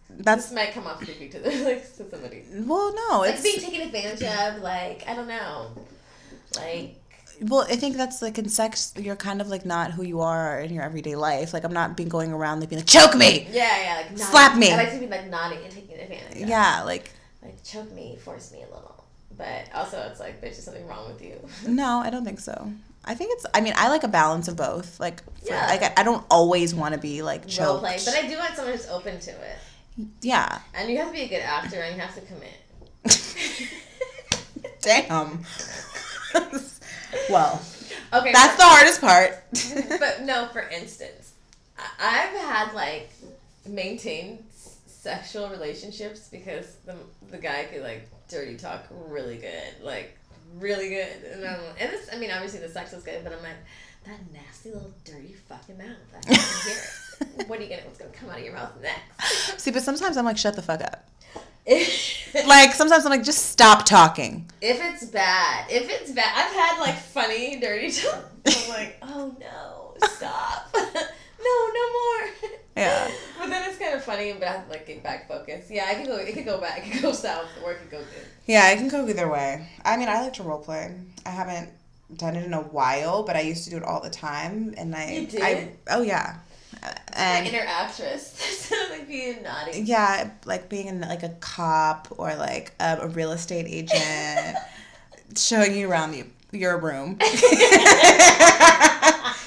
That's this might come off creepy to the, like to somebody. well, no, Like it's being taken advantage of, like I don't know, like well. I think that's like in sex, you're kind of like not who you are in your everyday life. Like I'm not being going around like being like choke me. yeah, yeah, like naughty. Slap me. I like to be like naughty and taking advantage. of. Yeah, like like choke me, force me a little, but also it's like there's just something wrong with you. no, I don't think so. I think it's. I mean, I like a balance of both. Like, for, Yeah. like I, I don't always want to be like choked. play, but I do want someone who's open to it, yeah. and you have to be a good actor and you have to commit. Damn. well, Okay, that's the hardest part. but no, for instance, I've had like maintained sexual relationships because the the guy could like dirty talk really good, like really good, and I'm and this, I mean obviously the sex was good, but I'm like that nasty little dirty fucking mouth. I can hear it. What are you gonna? What's gonna come out of your mouth next? See, but sometimes I'm like, shut the fuck up. Like sometimes I'm like, just stop talking. If it's bad, if it's bad, I've had like funny dirty talk. I'm like, oh no, stop, no, no more. Yeah. But then it's kind of funny, but I have to like get back focused. Yeah, I can go. It could go back. It could go south, or it could go good. Yeah, I can go either way. I mean, I like to role play. I haven't done it in a while, but I used to do it all the time, and I, You did? I oh yeah, An and inner actress. Like being naughty. yeah, like being in like a cop or like um, a real estate agent, showing you around the, your room,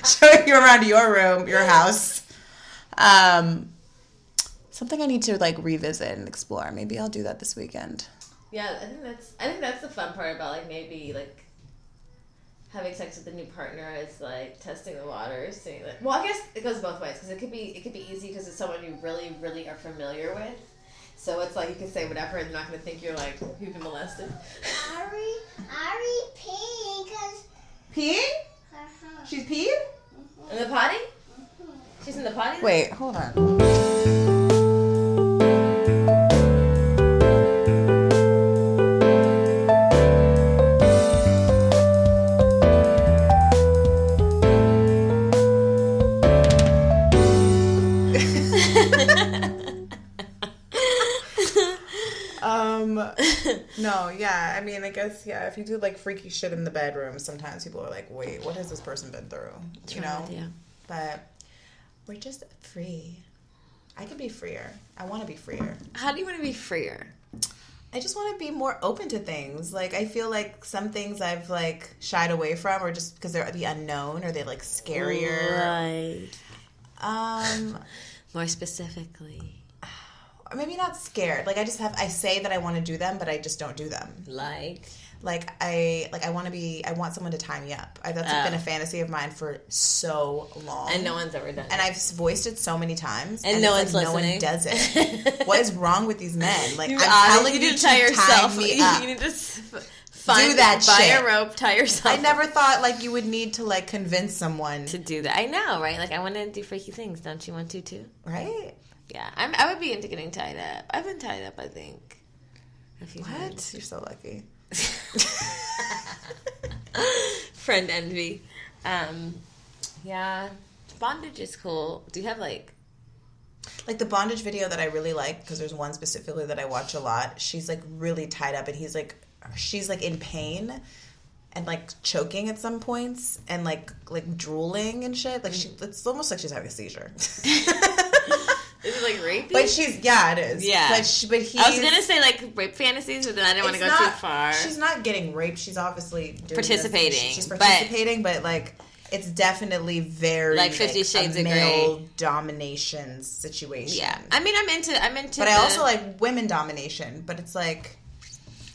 showing you around your room, your house. Um, something I need to like revisit and explore. Maybe I'll do that this weekend. Yeah, I think that's. I think that's the fun part about like maybe like having sex with a new partner is like testing the waters, seeing like. Well, I guess it goes both ways because it could be it could be easy because it's someone you really really are familiar with. So it's like you can say whatever and they're not gonna think you're like you've been molested. Ari, Ari peeing because. Peeing? Uh-huh. She's peed? In the potty? She's in the potty. Wait, hold on. Um, no, yeah. I mean, I guess yeah. If you do like freaky shit in the bedroom, sometimes people are like, "Wait, what has this person been through?" You know. Yeah. But we're just free. I could be freer. I want to be freer. How do you want to be freer? I just want to be more open to things. Like I feel like some things I've like shied away from, or just because they're the unknown, or they like scarier. Right. Um, More specifically, or maybe not scared. Like I just have. I say that I want to do them, but I just don't do them. like Like I like I want to be. I want someone to tie me up. I, that's Oh. been a fantasy of mine for so long. and no one's ever done. It. And. I've voiced it so many times, And it's no like one's No one does it. what is wrong with these men? Like You, I'm telling you you, to tie yourself. tie me you need to find Do that buy shit. a rope, tie yourself. I never thought like you would need to like convince someone, to do that. I know, right? Like I want to do freaky things. Don't you want to too? right? Yeah, I'm. I would be into getting tied up. I've been tied up. I think. A few What? times. You're so lucky. Friend envy. Um, yeah, bondage is cool. Do you have like? Like the bondage video that I really like because there's one specifically that I watch a lot. She's like really tied up and he's like, she's like in pain and like choking at some points and like like drooling and shit. Like she, it's almost like she's having a seizure. Is it like rapey? but she's yeah, it is. Yeah. but she, but he. I was gonna say like rape fantasies, but then I didn't want to go too far. She's not getting raped. She's obviously doing this- Participating, she's participating, but, like it's definitely very Like Fifty a Shades of male domination situation. yeah, I mean, I'm into. I'm into. but I also like women domination. But it's like,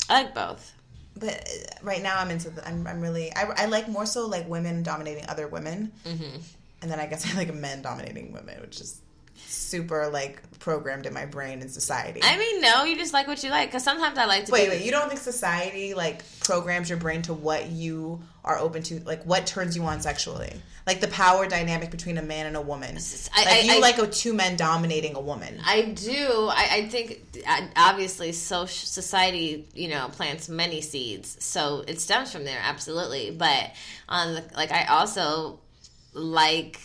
I like both. but uh, right now I'm into. The, I'm I'm really. I, I like more so like women dominating other women, Mm-hmm. and then I guess I like men dominating women, which is super like programmed in my brain in society. I mean, no, you just like what you like. Because sometimes I like to Wait, wait, you don't think society like programs your brain to what you are open to, like what turns you on sexually, like the power dynamic between a man and a woman. I- like I- you I- like a two men dominating a woman. I do. I, I think uh, obviously social society, you know, plants many seeds, so it stems from there, absolutely. But on the, like, I also like.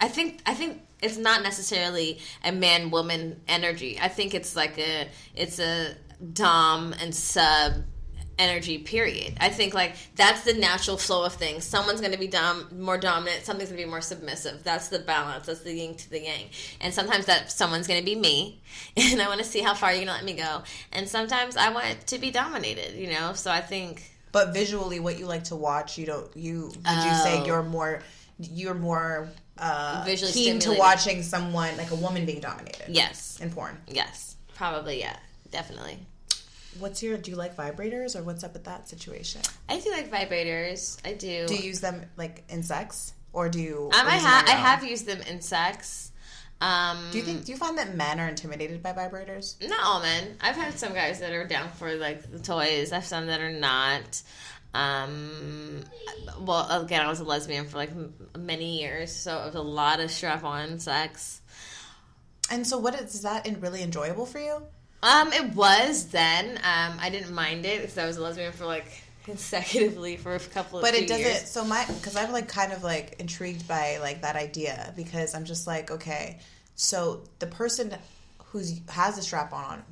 I think I think it's not necessarily a man woman energy. I think it's like a it's a dom and sub energy period. I think like that's the natural flow of things. Someone's going to be dom more dominant, something's going to be more submissive. That's the balance. That's the yin to the yang. And sometimes that someone's going to be me, and I want to see how far you're going to let me go. And sometimes I want to be dominated, you know? So I think But visually, what you like to watch, you don't. You would you say Oh. you're more you're more uh, Visually keen to watching someone like a woman being dominated yes. in porn. Yes. Probably yeah. Definitely. What's your? Do you like vibrators or what's up with that situation? I do like vibrators. I do. Do you use them like in sex or do you? Um, I have I have used them in sex. Um, Do you think? Do you find that men are intimidated by vibrators? Not all men. I've had some guys that are down for like the toys. I've some that are not. Um, well, again, I was a lesbian for like m- many years, so it was a lot of strap-on sex. And so, what is, is that in- really enjoyable for you? Um, it was then. Um, I didn't mind it because I was a lesbian for like consecutively for a couple of But it doesn't. years. So my because I'm like kind of like intrigued by like that idea because I'm just like okay, so the person who's has a strap on,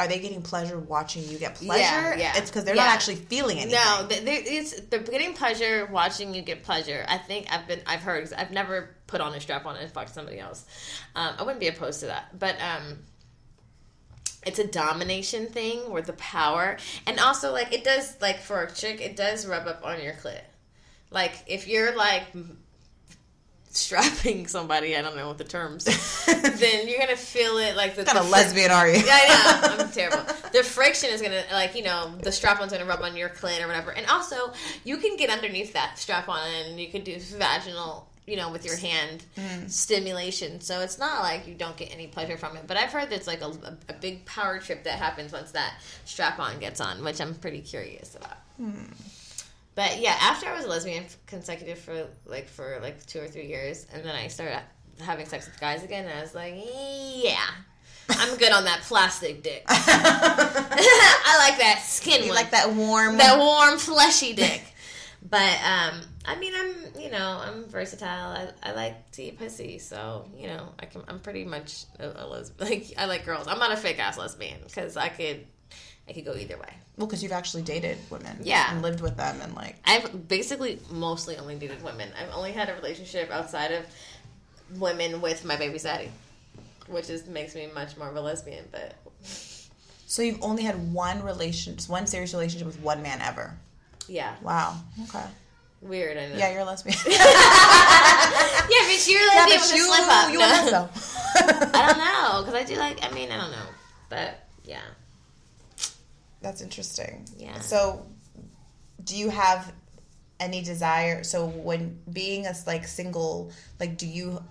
are they getting pleasure watching you get pleasure? Yeah, yeah. It's because they're Yeah. not actually feeling anything. No, they, they, it's they're getting pleasure watching you get pleasure. I think I've been I've heard 'cause I've never put on a strap on and fucked somebody else. Um, I wouldn't be opposed to that, but um, it's a domination thing where the power and also like it does like for a chick it does rub up on your clit. Like if you're like strapping somebody, I don't know what the terms, then you're gonna feel it like the kind of lesbian are you? yeah, I know. I'm terrible. The friction is gonna like you know the strap on's gonna rub on your clit or whatever, and also you can get underneath that strap on and you can do vaginal. You know, with your hand mm-hmm. stimulation, so it's not like you don't get any pleasure from it. But I've heard there's like a, a, a big power trip that happens once that strap on gets on, which I'm pretty curious about. Hmm. But yeah, after I was a lesbian consecutive for like for like two or three years, and then I started having sex with guys again, and I was like, yeah, I'm good on that plastic dick. I like that skin You one, like that warm? that warm fleshy dick. But um, I mean, I'm you know I'm versatile. I, I like to eat pussy, so you know I can. I'm pretty much a, a lesbian. Like I like girls. I'm not a fake ass lesbian because I could I could go either way. well, because you've actually dated women, Yeah. and lived with them, and like I've basically mostly only dated women. I've only had a relationship outside of women with my baby daddy, which is makes me much more of a lesbian. But so you've only had one relation, one serious relationship with one man ever. yeah, Wow. Okay. weird. I know. Yeah, you're a lesbian. yeah, but you're Yeah, lesbian but with you, a slip up. you No. I don't know because I do like. I mean, I don't know, but yeah. That's interesting. Yeah. So, do you have any desire? So, when being a like single, like, do you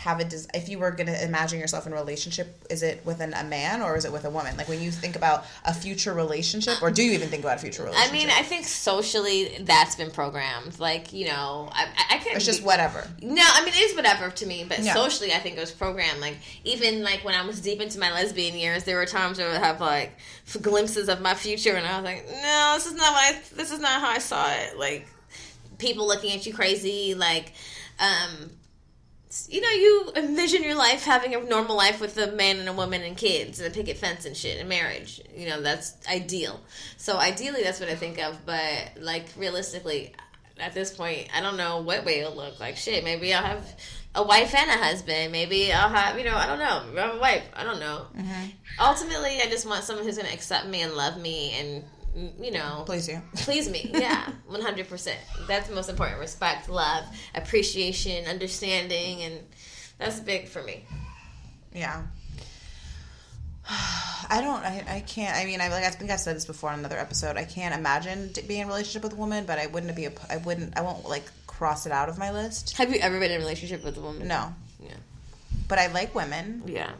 have a des- if you were gonna imagine yourself in a relationship, is it with an, a man or is it with a woman? Like, when you think about a future relationship, or do you even think about a future relationship I mean, I think socially that's been programmed. Like you know, I, I, can. it's just whatever. No, I mean it's whatever to me, but Yeah. socially I think it was programmed. Like even like when I was deep into my lesbian years, there were times where I would have like glimpses of my future, and I was like, no, this is not what I, this is not how I saw it. Like people looking at you crazy, like um, you know, you envision your life having a normal life with a man and a woman and kids and a picket fence and shit and marriage. You know, that's ideal. So ideally, that's what I think of. But like realistically, at this point, I don't know what way it'll look. Like shit, maybe I'll have a wife and a husband. Maybe I'll have, you know, I don't know. I'll have a wife. I don't know. Mm-hmm. Ultimately, I just want someone who's going to accept me and love me and you know Please do. please me yeah 100% that's the most important respect love appreciation understanding and that's big for me Yeah. I don't. I, I can't. I mean, I like. I think I've said this before on another episode. I can't imagine being in a relationship with a woman, but I wouldn't be. A, I wouldn't. I won't like cross it out of my list. have you ever been in a relationship with a woman No. yeah but I like women. Yeah.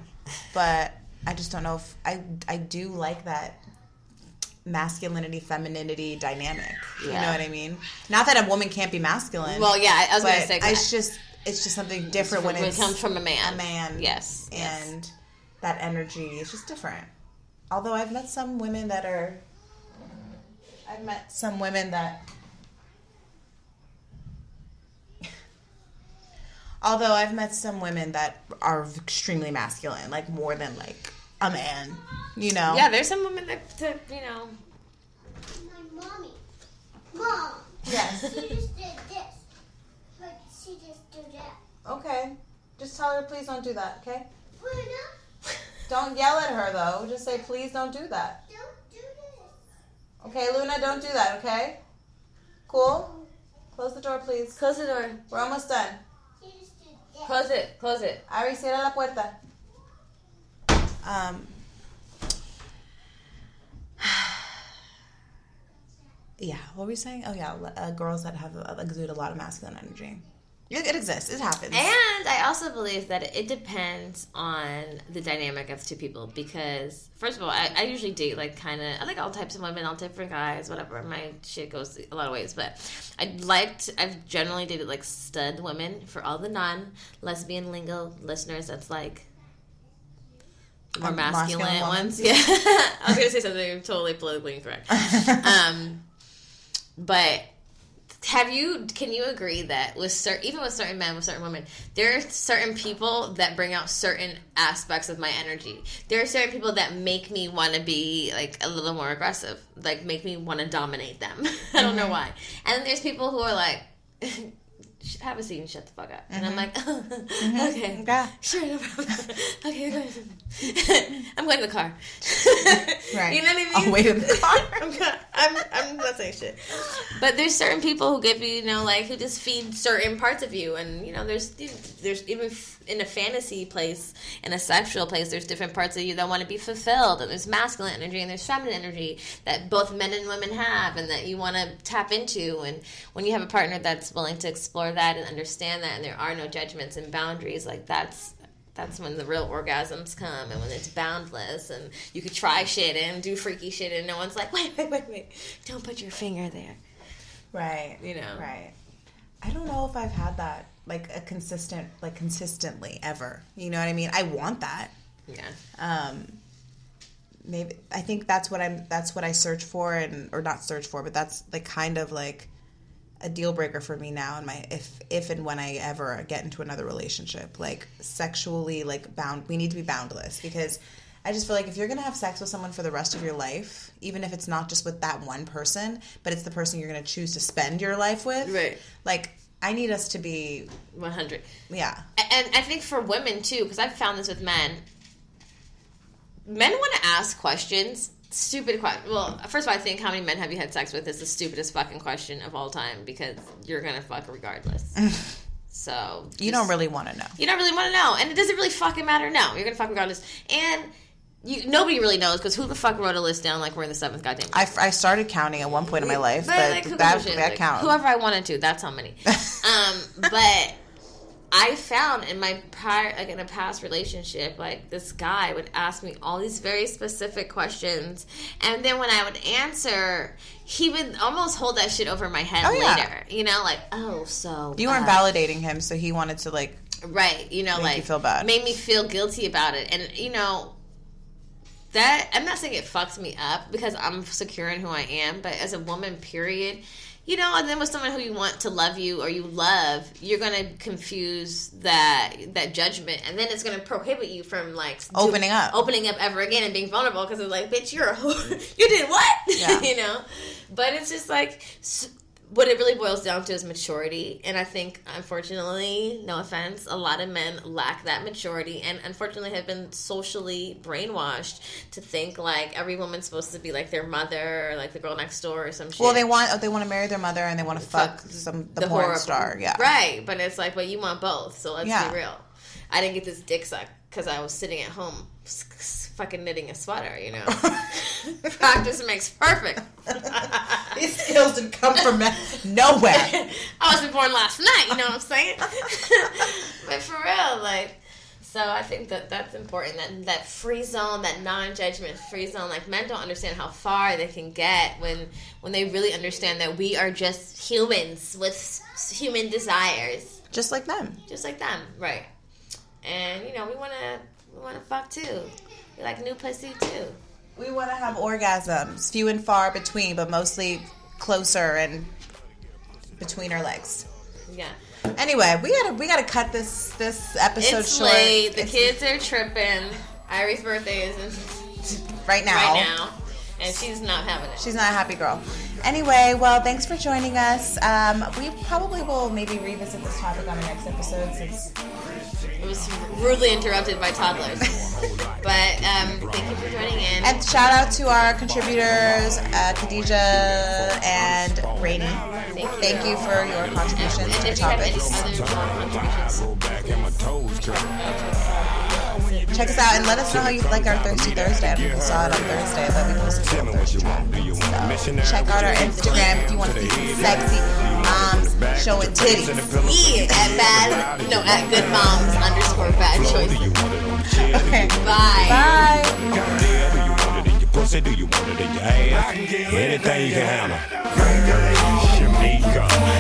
But I just don't know if I I do like that masculinity femininity dynamic. You know what I mean? Not that a woman can't be masculine. Well, yeah, I was gonna say that. it's just it's just something different when when it comes from a man. a man. Yes. yes. and that energy is just different. Although I've met some women that are, I've met some women that. Although I've met some women that are extremely masculine, like more than like a man, you know. Yeah, there's some women that, that you know. My mommy. Mom. Yes. She just did this. But she just did that. Okay. Just tell her please don't do that. Okay. Luna, Don't yell at her though. Just say please don't do that. don't do this. Okay, Luna, don't do that. Okay. Cool. Close the door, please. Close the door. We're almost done. She just did. Close it. Close it. Ari, cierra la puerta. Um. Yeah, what were we saying? Oh yeah, uh, girls that have uh, exude a lot of masculine energy. It, exists. It happens. And I also believe that it depends on the dynamic of two people because, first of all, I, I usually date like kind of, I like all types of women, all different guys, whatever. My shit goes a lot of ways, but I liked, I've generally dated like stud women for all the non lesbian lingo listeners. That's like more Um, masculine, masculine ones. Yeah. I was to say something totally politically incorrect. um, but have you can you agree that with certain even with certain men with certain women there are certain people that bring out certain aspects of my energy there are certain people that make me want to be like a little more aggressive like make me want to dominate them i don't know why and then there's people who are like have a seat and shut the fuck up and i'm mm-hmm. like mm-hmm. okay Yeah. Sure, no problem. okay. I'm going to the car. Right. You know what I mean? I'll wait in the car. I'm, I'm, I'm not saying shit. But there's certain people who give you, you know, like who just feed certain parts of you, and you know, there's there's even in a fantasy place, in a sexual place, there's different parts of you that want to be fulfilled, and there's masculine energy and there's feminine energy that both men and women have, and that you want to tap into. And when you have a partner that's willing to explore that and understand that, and there are no judgments and boundaries, like that's that's when the real orgasms come and when it's boundless and you could try shit and do freaky shit and no one's like wait wait wait wait don't put your finger there Right. You know. Right. I don't know if I've had that like a consistent like consistently ever. You know what I mean? I want that. yeah Um maybe I think that's what I'm that's what I search for and or not search for, but that's like kind of like a deal breaker for me now in my if if and when I ever get into another relationship. Like sexually like bound we need to be boundless because I just feel like if you're gonna have sex with someone for the rest of your life, even if it's not just with that one person, but it's the person you're gonna choose to spend your life with, Right. Like I need us to be, 100 yeah, and i think for women too because i've found this with men men want to ask questions stupid question well first of all i think how many men have you had sex with is the stupidest fucking question of all time because you're gonna fuck regardless so you don't really want to know. You don't really want to know, and it doesn't really fucking matter. No, you're gonna fuck regardless, and you nobody really knows because who the fuck wrote a list down like we're in the seventh goddamn? I, I started counting at one point in my life, but, like, who that gives a shit? that Like, counts. Whoever I wanted to, that's how many. um, but I found in my prior, like in a past relationship, like this guy would ask me all these very specific questions, and then when I would answer, he would almost hold that shit over my head Oh, yeah. later. You know, like oh, so You weren't uh, validating him, so he wanted to like. right you know Make like you feel bad. made me feel guilty about it and you know that i'm not saying it fucks me up because i'm secure in who i am but as a woman period you know and then with someone who you want to love you or you love you're gonna confuse that that judgment and then it's gonna prohibit you from like do- Opening up. opening up ever again and being vulnerable because it's like bitch you're a whore. you did what Yeah. you know but it's just like what it really boils down to is maturity. And i think unfortunately no offense a lot of men lack that maturity and unfortunately have been socially brainwashed to think like every woman's supposed to be like their mother or like the girl next door or some shit Well, they want they want to marry their mother and they want to fuck, Fuck some the, the porn horrible- star. Yeah, right but it's like but you want both so let's Yeah. be real. I didn't get this dick suck because i was sitting at home fucking knitting a sweater you know? Practice makes perfect These skills didn't come from nowhere. I wasn't born last night, you know what I'm saying? but for real, like, So I think that that's important. That that free zone, that non-judgment free zone. Like men don't understand how far they can get when when they really understand that we are just humans with s- human desires, Just like them. just like them, right? And you know we wanna we wanna fuck too. We like new pussy too. We want to have orgasms, few and far between, but mostly closer and between our legs. Yeah. Anyway, we gotta we gotta cut this this episode it's short. late. The It's kids are tripping. Irie's birthday is in, right now. right now, and she's not having it. She's not a happy girl. Anyway, well, thanks for joining us. Um, we probably will maybe revisit this topic on the next episode since It was rudely interrupted by toddlers. but um, thank you for joining in. And shout out to our contributors, uh, Khadija and Rainy. Thank you. Thank you for your contributions and to the if Check us out and let us know how you like our Thirsty Thursday. I if you saw it on Thursday, but we posted it on Thursday. you want. Do you want a missionary? Check out our Instagram if you want to see some sexy moms showing titties. yeah, at bad, no, at good moms underscore bad choices. it on the? Okay. Bye. Bye. Goddamn, do you want it in your pussy? Do you want it in your ass? Anything you can handle. Shamika,